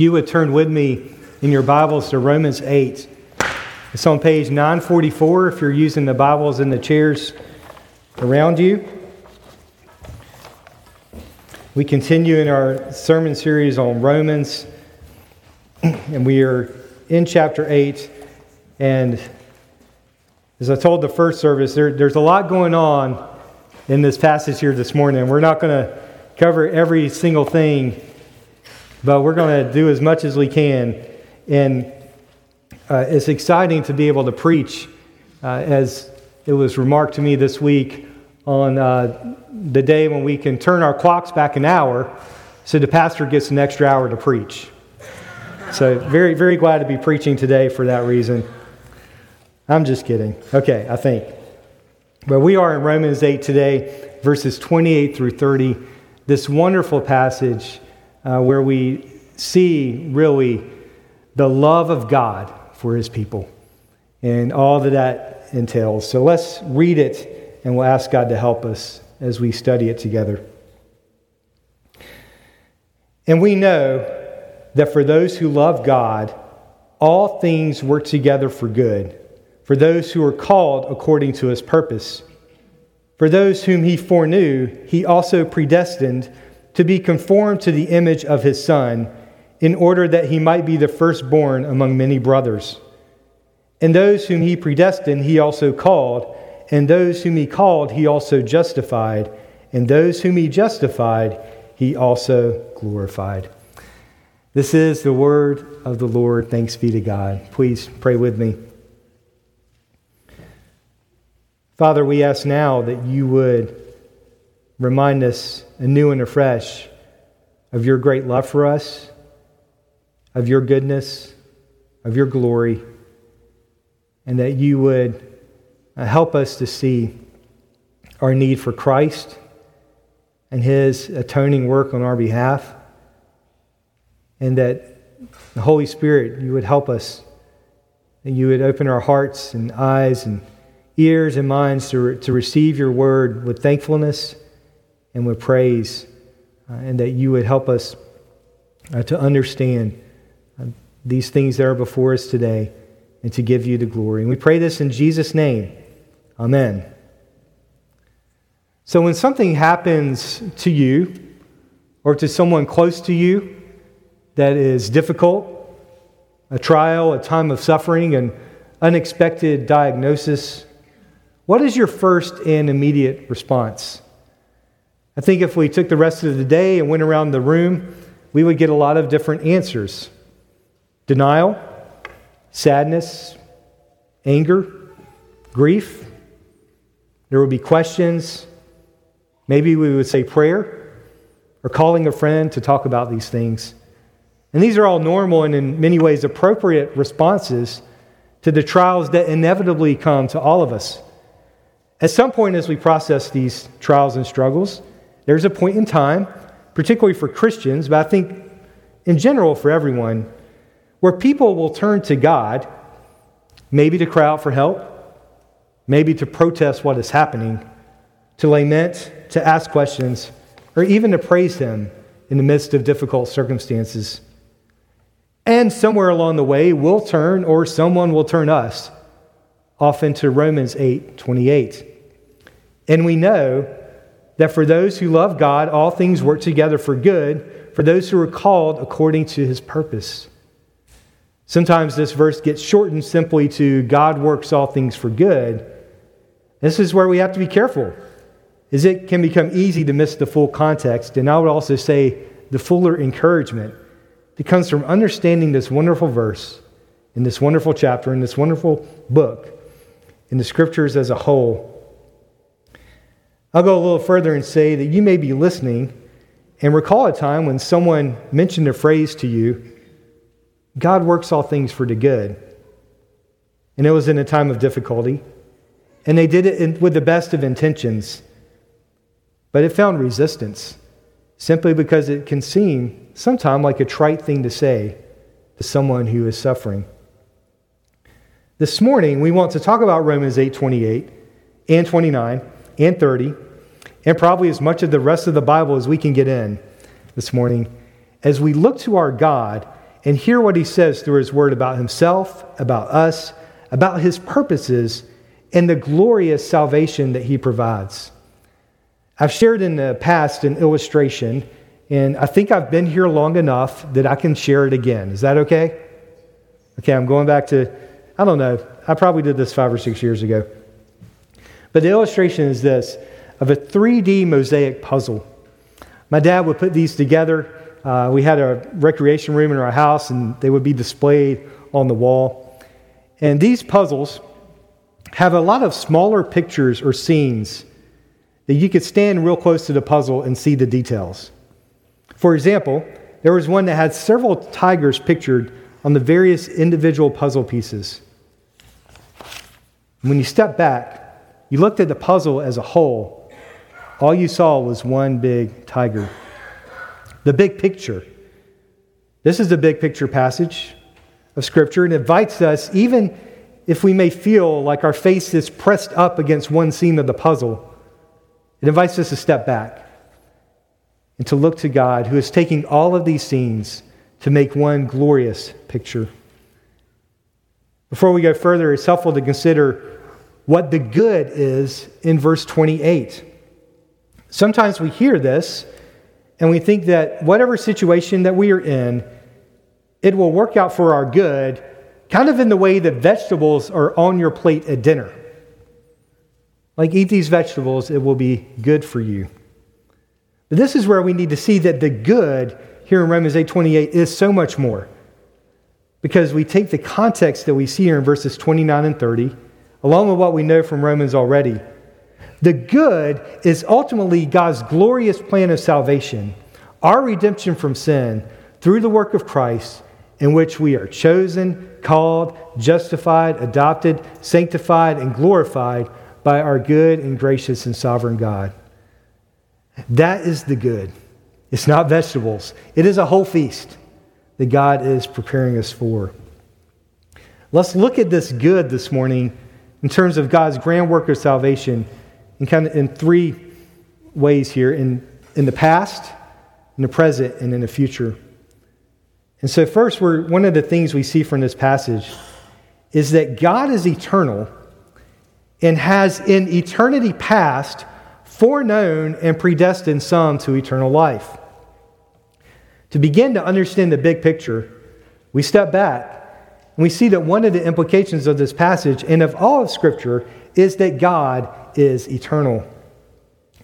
If you would turn with me in your Bibles to Romans 8, it's on page 944 if you're using the Bibles in the chairs around you. We continue in our sermon series on Romans, and we are in chapter 8. And as I told the first service, there, there's a lot going on in this passage here this morning. We're not going to cover every single thing, but we're going to do as much as we can. And uh, it's exciting to be able to preach, uh, as it was remarked to me this week on uh, the day when we can turn our clocks back an hour so the pastor gets an extra hour to preach. So, very, very glad to be preaching today for that reason. I'm just kidding. Okay, I think. But we are in Romans 8 today, verses 28 through 30, this wonderful passage uh, where we see really the love of God for his people and all that that entails. So let's read it and we'll ask God to help us as we study it together. And we know that for those who love God, all things work together for good, for those who are called according to his purpose. For those whom he foreknew, he also predestined to be conformed to the image of his Son in order that he might be the firstborn among many brothers. And those whom he predestined, he also called. And those whom he called, he also justified. And those whom he justified, he also glorified. This is the word of the Lord. Thanks be to God. Please pray with me. Father, we ask now that you would remind us anew and afresh of your great love for us of your goodness, of your glory, and that you would uh, help us to see our need for Christ and his atoning work on our behalf, and that the Holy Spirit, you would help us, and you would open our hearts and eyes and ears and minds to, re- to receive your word with thankfulness and with praise, uh, and that you would help us uh, to understand these things that are before us today and to give you the glory. And we pray this in Jesus' name. Amen. So, when something happens to you or to someone close to you that is difficult, a trial, a time of suffering, an unexpected diagnosis, what is your first and immediate response? I think if we took the rest of the day and went around the room, we would get a lot of different answers denial, sadness, anger, grief. There would be questions. Maybe we would say prayer or calling a friend to talk about these things. And these are all normal and, in many ways, appropriate responses to the trials that inevitably come to all of us. At some point, as we process these trials and struggles, there's a point in time, particularly for Christians, but I think in general for everyone, where people will turn to God, maybe to cry out for help, maybe to protest what is happening, to lament, to ask questions, or even to praise Him in the midst of difficult circumstances. And somewhere along the way, we'll turn, or someone will turn us, off into Romans 8 28. And we know that for those who love God, all things work together for good, for those who are called according to His purpose. Sometimes this verse gets shortened simply to God works all things for good. This is where we have to be careful, as it can become easy to miss the full context. And I would also say the fuller encouragement that comes from understanding this wonderful verse in this wonderful chapter, in this wonderful book, in the scriptures as a whole. I'll go a little further and say that you may be listening and recall a time when someone mentioned a phrase to you God works all things for the good. And it was in a time of difficulty. And they did it with the best of intentions. But it found resistance simply because it can seem sometimes like a trite thing to say to someone who is suffering. This morning, we want to talk about Romans 8 28 and 29 and 30, and probably as much of the rest of the Bible as we can get in this morning, as we look to our God and hear what he says through his word about himself, about us, about his purposes, and the glorious salvation that he provides. I've shared in the past an illustration, and I think I've been here long enough that I can share it again. Is that okay? Okay, I'm going back to, I don't know, I probably did this five or six years ago. But the illustration is this of a 3D mosaic puzzle. My dad would put these together. Uh, we had a recreation room in our house, and they would be displayed on the wall. And these puzzles have a lot of smaller pictures or scenes that you could stand real close to the puzzle and see the details. For example, there was one that had several tigers pictured on the various individual puzzle pieces. When you step back, you looked at the puzzle as a whole, all you saw was one big tiger. The big picture. This is the big picture passage of Scripture and invites us, even if we may feel like our face is pressed up against one seam of the puzzle, it invites us to step back and to look to God, who is taking all of these scenes to make one glorious picture. Before we go further, it's helpful to consider what the good is in verse 28. Sometimes we hear this and we think that whatever situation that we are in, it will work out for our good, kind of in the way that vegetables are on your plate at dinner. Like, eat these vegetables, it will be good for you. But this is where we need to see that the good here in Romans 8 28 is so much more. Because we take the context that we see here in verses 29 and 30 along with what we know from Romans already. The good is ultimately God's glorious plan of salvation, our redemption from sin through the work of Christ, in which we are chosen, called, justified, adopted, sanctified, and glorified by our good and gracious and sovereign God. That is the good. It's not vegetables, it is a whole feast that God is preparing us for. Let's look at this good this morning in terms of God's grand work of salvation in kind of in three ways here in, in the past, in the present, and in the future. And so, first, we're, one of the things we see from this passage is that God is eternal and has in eternity past foreknown and predestined some to eternal life. To begin to understand the big picture, we step back we see that one of the implications of this passage and of all of Scripture is that God is eternal.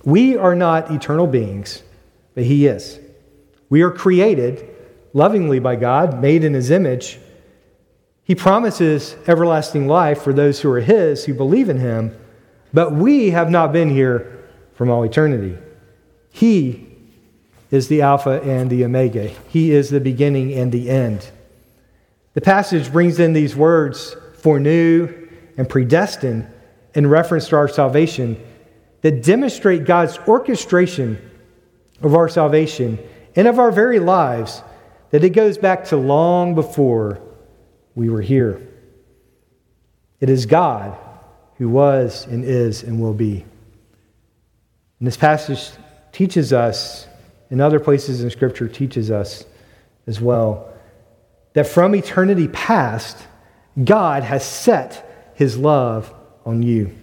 We are not eternal beings, but He is. We are created lovingly by God, made in His image. He promises everlasting life for those who are His, who believe in Him, but we have not been here from all eternity. He is the Alpha and the Omega, He is the beginning and the end. The passage brings in these words, foreknew and predestined, in reference to our salvation, that demonstrate God's orchestration of our salvation and of our very lives, that it goes back to long before we were here. It is God who was and is and will be. And this passage teaches us, and other places in Scripture teaches us as well, that from eternity past, God has set his love on you.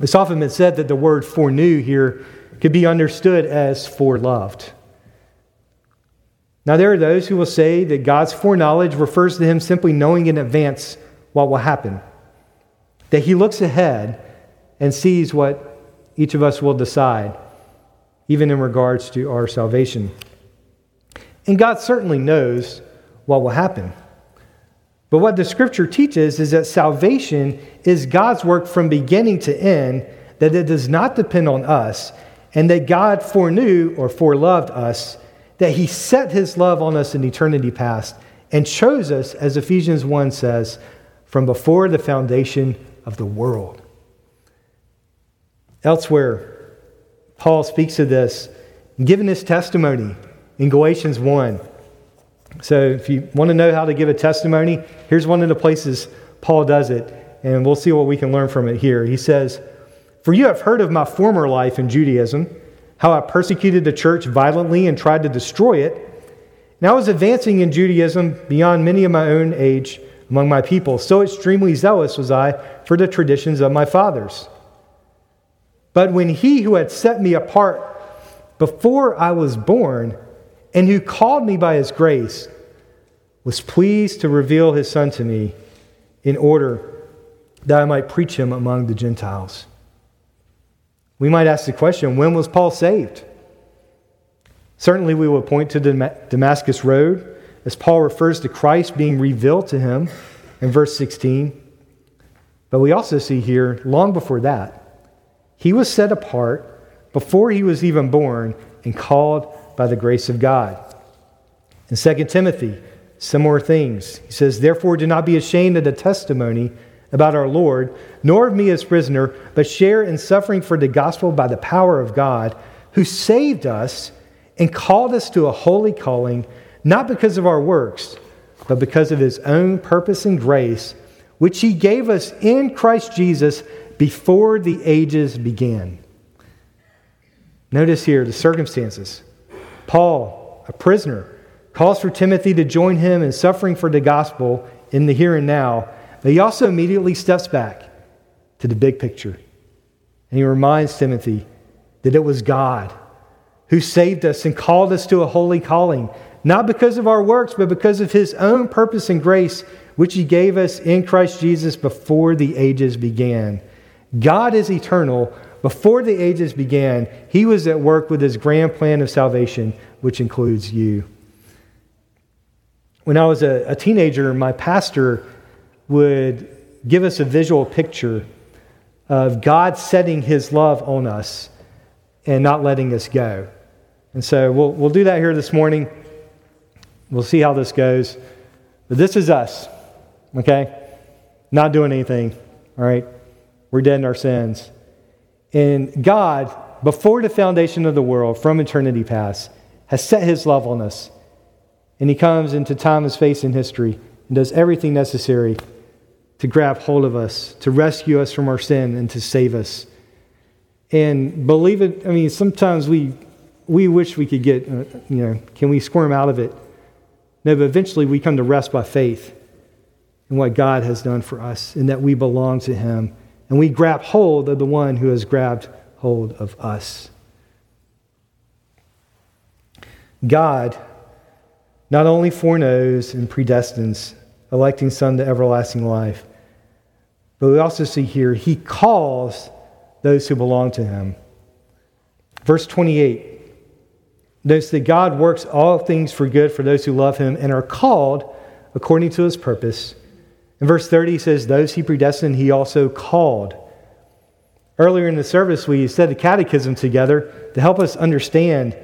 It's often been said that the word foreknew here could be understood as foreloved. Now, there are those who will say that God's foreknowledge refers to him simply knowing in advance what will happen, that he looks ahead and sees what each of us will decide, even in regards to our salvation. And God certainly knows what will happen. But what the scripture teaches is that salvation is God's work from beginning to end, that it does not depend on us, and that God foreknew or foreloved us, that He set His love on us in eternity past and chose us, as Ephesians 1 says, from before the foundation of the world. Elsewhere, Paul speaks of this, given his testimony in Galatians 1. So if you want to know how to give a testimony, here's one of the places Paul does it, and we'll see what we can learn from it here. He says, For you have heard of my former life in Judaism, how I persecuted the church violently and tried to destroy it. And I was advancing in Judaism beyond many of my own age among my people. So extremely zealous was I for the traditions of my fathers. But when he who had set me apart before I was born and who called me by his grace was pleased to reveal his son to me in order that I might preach him among the Gentiles. We might ask the question when was Paul saved? Certainly, we would point to the Damascus Road as Paul refers to Christ being revealed to him in verse 16. But we also see here, long before that, he was set apart before he was even born and called by the grace of God. In 2 Timothy, similar things. He says, Therefore, do not be ashamed of the testimony about our Lord, nor of me as prisoner, but share in suffering for the gospel by the power of God, who saved us and called us to a holy calling, not because of our works, but because of his own purpose and grace, which he gave us in Christ Jesus before the ages began. Notice here the circumstances. Paul, a prisoner, calls for Timothy to join him in suffering for the gospel in the here and now, but he also immediately steps back to the big picture. And he reminds Timothy that it was God who saved us and called us to a holy calling, not because of our works, but because of his own purpose and grace, which he gave us in Christ Jesus before the ages began. God is eternal. Before the ages began, he was at work with his grand plan of salvation, which includes you. When I was a, a teenager, my pastor would give us a visual picture of God setting his love on us and not letting us go. And so we'll, we'll do that here this morning. We'll see how this goes. But this is us, okay? Not doing anything, all right? We're dead in our sins. And God, before the foundation of the world, from eternity past, has set his love on us. And he comes into time and space in history and does everything necessary to grab hold of us, to rescue us from our sin, and to save us. And believe it, I mean, sometimes we, we wish we could get, uh, you know, can we squirm out of it? No, but eventually we come to rest by faith in what God has done for us and that we belong to Him. And we grab hold of the one who has grabbed hold of us. God not only foreknows and predestines, electing some to everlasting life, but we also see here he calls those who belong to him. Verse 28 notes that God works all things for good for those who love him and are called according to his purpose. In verse 30, he says, Those he predestined, he also called. Earlier in the service, we said the catechism together to help us understand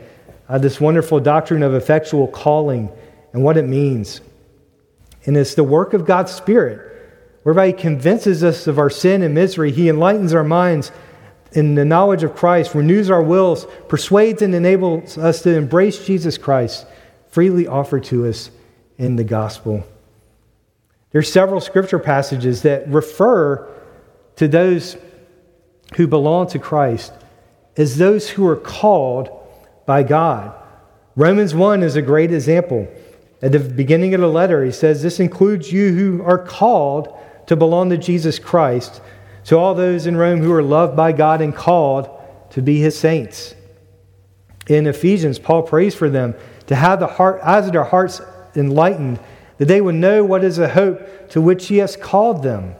uh, this wonderful doctrine of effectual calling and what it means. And it's the work of God's Spirit, whereby He convinces us of our sin and misery. He enlightens our minds in the knowledge of Christ, renews our wills, persuades and enables us to embrace Jesus Christ, freely offered to us in the gospel. There are several scripture passages that refer to those who belong to Christ as those who are called by God. Romans 1 is a great example. At the beginning of the letter, he says, This includes you who are called to belong to Jesus Christ, to all those in Rome who are loved by God and called to be his saints. In Ephesians, Paul prays for them to have the heart, eyes of their hearts enlightened, that they would know what is the hope to which he has called them.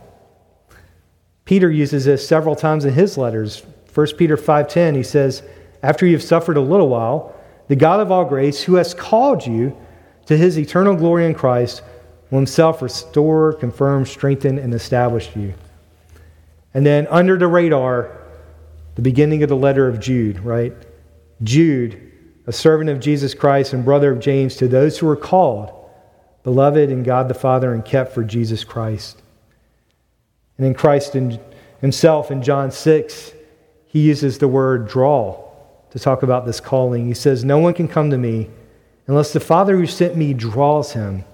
Peter uses this several times in his letters. 1 Peter 5:10, he says, after you've suffered a little while, the God of all grace, who has called you to his eternal glory in Christ, will himself restore, confirm, strengthen, and establish you. And then under the radar, the beginning of the letter of Jude, right? Jude, a servant of Jesus Christ and brother of James, to those who are called, beloved in God the Father, and kept for Jesus Christ. And in Christ himself in John 6, he uses the word draw to talk about this calling. He says, No one can come to me unless the Father who sent me draws him.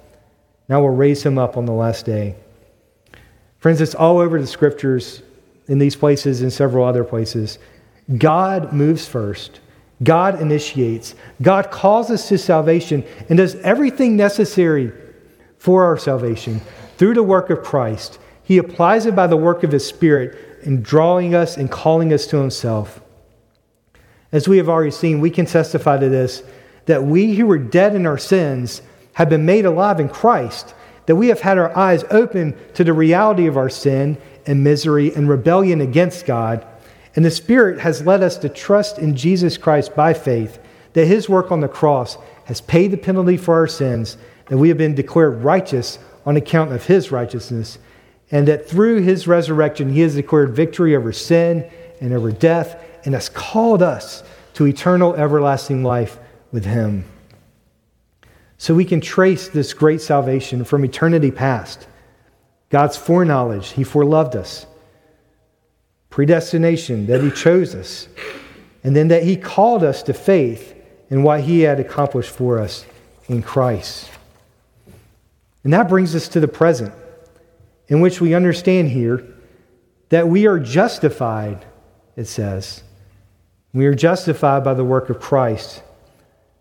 Now we'll raise him up on the last day. Friends, it's all over the scriptures in these places and several other places. God moves first, God initiates. God calls us to salvation and does everything necessary for our salvation through the work of Christ. He applies it by the work of His Spirit in drawing us and calling us to Himself. As we have already seen, we can testify to this that we who were dead in our sins have been made alive in Christ, that we have had our eyes open to the reality of our sin and misery and rebellion against God. And the Spirit has led us to trust in Jesus Christ by faith, that His work on the cross has paid the penalty for our sins, that we have been declared righteous on account of His righteousness, and that through His resurrection, He has declared victory over sin and over death, and has called us to eternal everlasting life with Him. So we can trace this great salvation from eternity past. God's foreknowledge, He foreloved us. Predestination, that He chose us. And then that He called us to faith in what He had accomplished for us in Christ. And that brings us to the present, in which we understand here that we are justified, it says. We are justified by the work of Christ,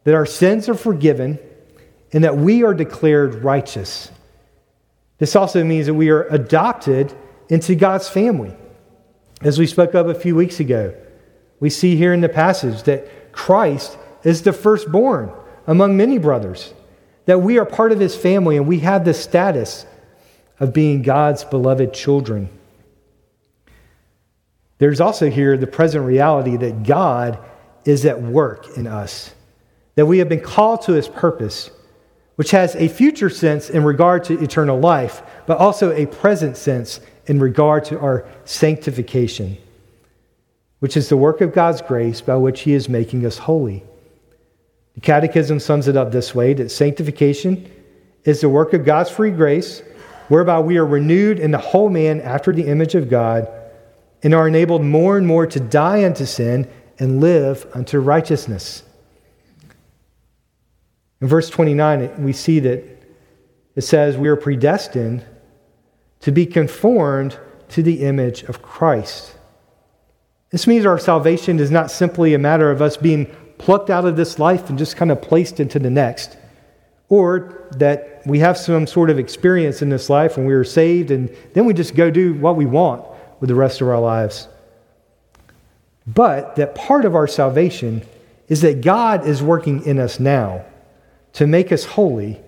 that our sins are forgiven, and that we are declared righteous. This also means that we are adopted into God's family. As we spoke of a few weeks ago, we see here in the passage that Christ is the firstborn among many brothers, that we are part of his family and we have the status of being God's beloved children. There's also here the present reality that God is at work in us, that we have been called to his purpose which has a future sense in regard to eternal life, but also a present sense in regard to our sanctification, which is the work of God's grace by which He is making us holy. The Catechism sums it up this way that sanctification is the work of God's free grace, whereby we are renewed in the whole man after the image of God and are enabled more and more to die unto sin and live unto righteousness. In verse 29, we see that it says, We are predestined to be conformed to the image of Christ. This means our salvation is not simply a matter of us being plucked out of this life and just kind of placed into the next, or that we have some sort of experience in this life when we are saved and then we just go do what we want with the rest of our lives. But that part of our salvation is that God is working in us now to make us holy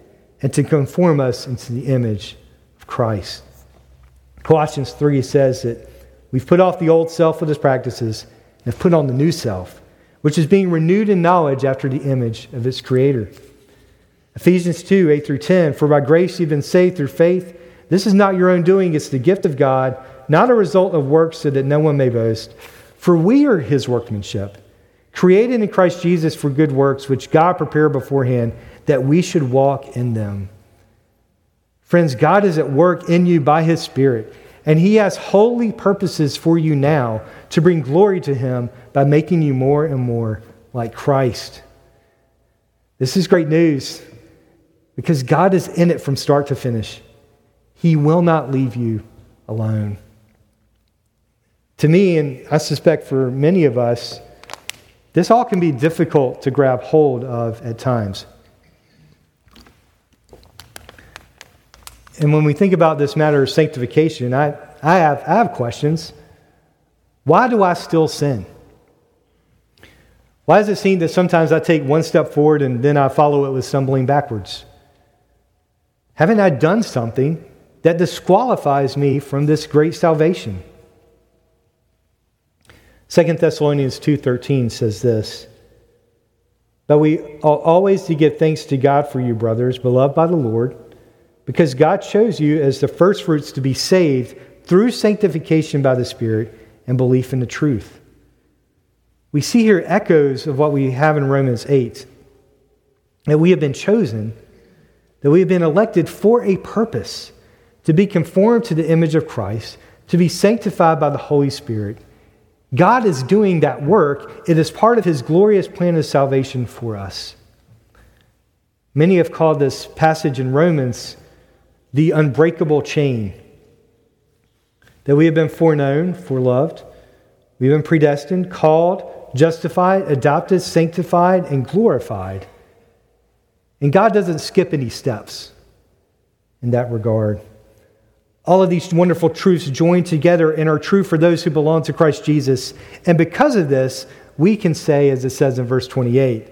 and to conform us into the image of Christ. Colossians 3 says that we've put off the old self with its practices and have put on the new self, which is being renewed in knowledge after the image of its creator. Ephesians 2 8 through 10 For by grace you've been saved through faith. This is not your own doing, it's the gift of God, not a result of works, so that no one may boast. For we are his workmanship, created in Christ Jesus for good works, which God prepared beforehand that we should walk in them. Friends, God is at work in you by His Spirit, and He has holy purposes for you now to bring glory to Him by making you more and more like Christ. This is great news because God is in it from start to finish. He will not leave you alone. To me, and I suspect for many of us, this all can be difficult to grab hold of at times. And when we think about this matter of sanctification, I, I, have, I have questions. Why do I still sin? Why does it seem that sometimes I take one step forward and then I follow it with stumbling backwards? Haven't I done something that disqualifies me from this great salvation? 2 Thessalonians 2:13 says this, "But we always to give thanks to God for you, brothers, beloved by the Lord, because God chose you as the firstfruits to be saved through sanctification by the Spirit and belief in the truth. We see here echoes of what we have in Romans 8 that we have been chosen, that we have been elected for a purpose to be conformed to the image of Christ, to be sanctified by the Holy Spirit. God is doing that work. It is part of his glorious plan of salvation for us. Many have called this passage in Romans the unbreakable chain. That we have been foreknown, foreloved, we've been predestined, called, justified, adopted, sanctified, and glorified. And God doesn't skip any steps in that regard. All of these wonderful truths join together and are true for those who belong to Christ Jesus. And because of this, we can say, as it says in verse 28,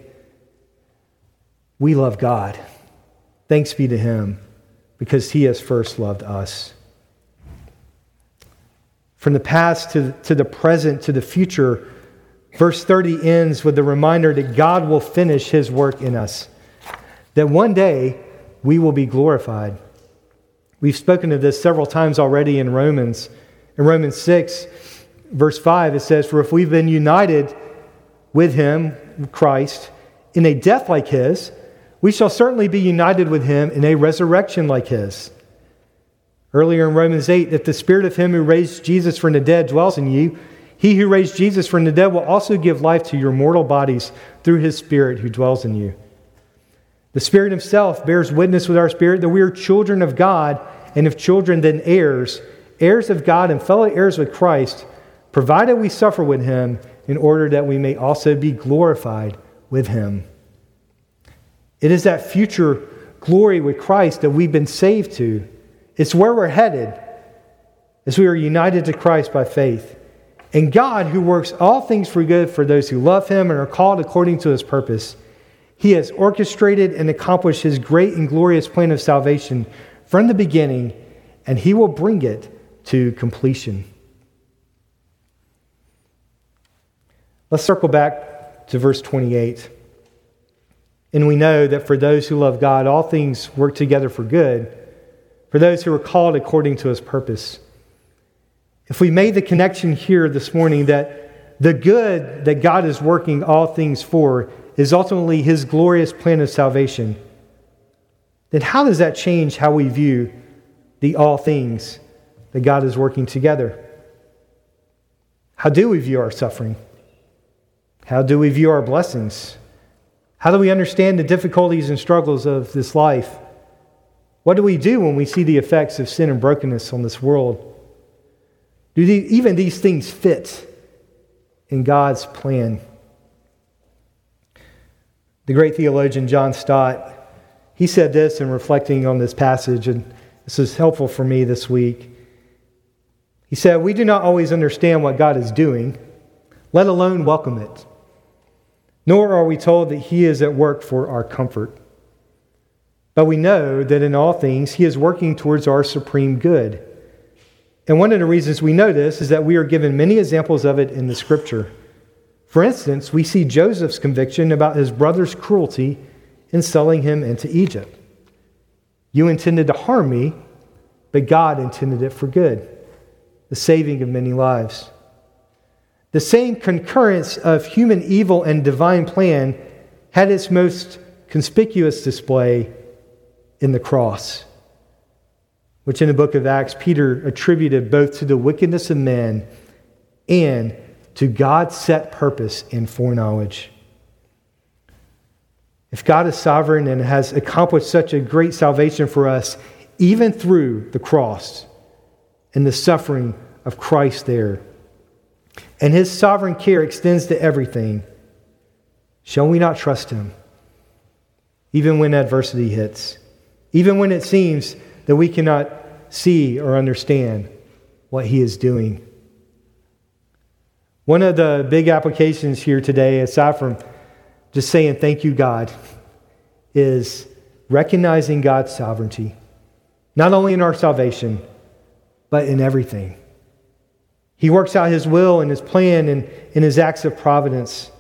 we love God. Thanks be to Him because He has first loved us. From the past to, to the present to the future, verse 30 ends with the reminder that God will finish His work in us, that one day we will be glorified. We've spoken of this several times already in Romans. In Romans 6, verse 5, it says, For if we've been united with him, Christ, in a death like his, we shall certainly be united with him in a resurrection like his. Earlier in Romans 8, if the spirit of him who raised Jesus from the dead dwells in you, he who raised Jesus from the dead will also give life to your mortal bodies through his spirit who dwells in you. The Spirit Himself bears witness with our spirit that we are children of God, and if children, then heirs, heirs of God and fellow heirs with Christ, provided we suffer with Him in order that we may also be glorified with Him. It is that future glory with Christ that we've been saved to. It's where we're headed as we are united to Christ by faith. And God, who works all things for good for those who love Him and are called according to His purpose, he has orchestrated and accomplished his great and glorious plan of salvation from the beginning, and he will bring it to completion. Let's circle back to verse 28. And we know that for those who love God, all things work together for good, for those who are called according to his purpose. If we made the connection here this morning that the good that God is working all things for is ultimately his glorious plan of salvation, then how does that change how we view the all things that God is working together? How do we view our suffering? How do we view our blessings? How do we understand the difficulties and struggles of this life? What do we do when we see the effects of sin and brokenness on this world? Do even these things fit in God's plan? The great theologian John Stott, he said this in reflecting on this passage, and this is helpful for me this week. He said, We do not always understand what God is doing, let alone welcome it. Nor are we told that He is at work for our comfort. But we know that in all things He is working towards our supreme good. And one of the reasons we know this is that we are given many examples of it in the Scripture. For instance, we see Joseph's conviction about his brother's cruelty in selling him into Egypt. You intended to harm me, but God intended it for good, the saving of many lives. The same concurrence of human evil and divine plan had its most conspicuous display in the cross, which in the book of Acts, Peter attributed both to the wickedness of men and to God's set purpose and foreknowledge. If God is sovereign and has accomplished such a great salvation for us, even through the cross and the suffering of Christ there, and his sovereign care extends to everything, shall we not trust him? Even when adversity hits, even when it seems that we cannot see or understand what he is doing. One of the big applications here today, aside from just saying thank you, God, is recognizing God's sovereignty, not only in our salvation, but in everything. He works out His will and His plan and in His acts of providence.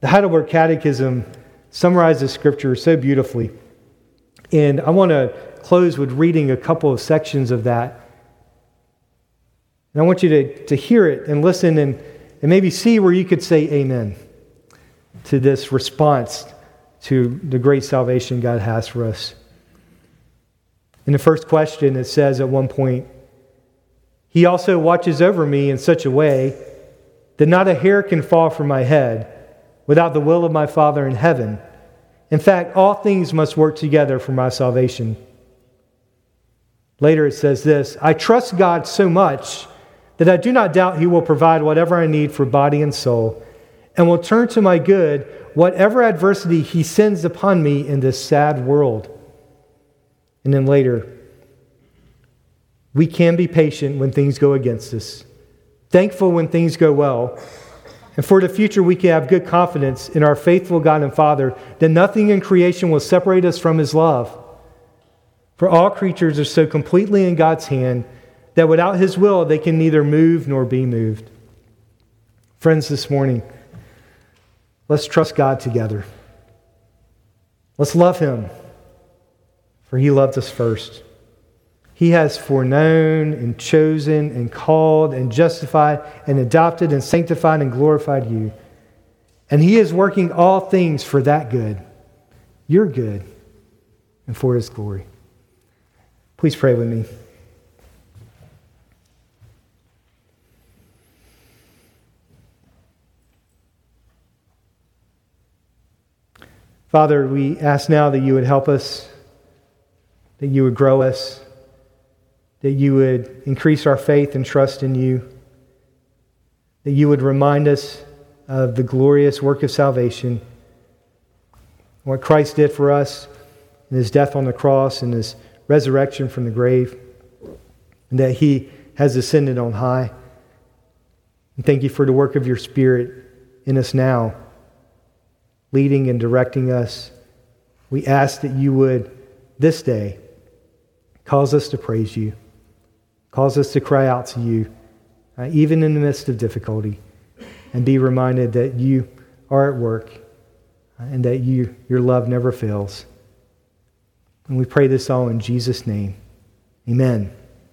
The Heidelberg Catechism summarizes Scripture so beautifully. And I want to close with reading a couple of sections of that and I want you to, to hear it and listen and, and maybe see where you could say amen to this response to the great salvation God has for us. In the first question, it says at one point, He also watches over me in such a way that not a hair can fall from my head without the will of my Father in heaven. In fact, all things must work together for my salvation. Later it says this I trust God so much that I do not doubt He will provide whatever I need for body and soul, and will turn to my good whatever adversity he sends upon me in this sad world. And then later, we can be patient when things go against us, thankful when things go well. And for the future, we can have good confidence in our faithful God and Father that nothing in creation will separate us from His love. For all creatures are so completely in God's hand that without His will, they can neither move nor be moved. Friends, this morning, let's trust God together. Let's love Him, for He loved us first. He has foreknown and chosen and called and justified and adopted and sanctified and glorified you. And He is working all things for that good, your good, and for His glory. Please pray with me. Father, we ask now that you would help us, that you would grow us that you would increase our faith and trust in you, that you would remind us of the glorious work of salvation, what Christ did for us in his death on the cross and his resurrection from the grave, and that he has ascended on high. And thank you for the work of your Spirit in us now, leading and directing us. We ask that you would this day cause us to praise you. Cause us to cry out to you, uh, even in the midst of difficulty, and be reminded that you are at work uh, and that you, your love never fails. And we pray this all in Jesus' name. Amen.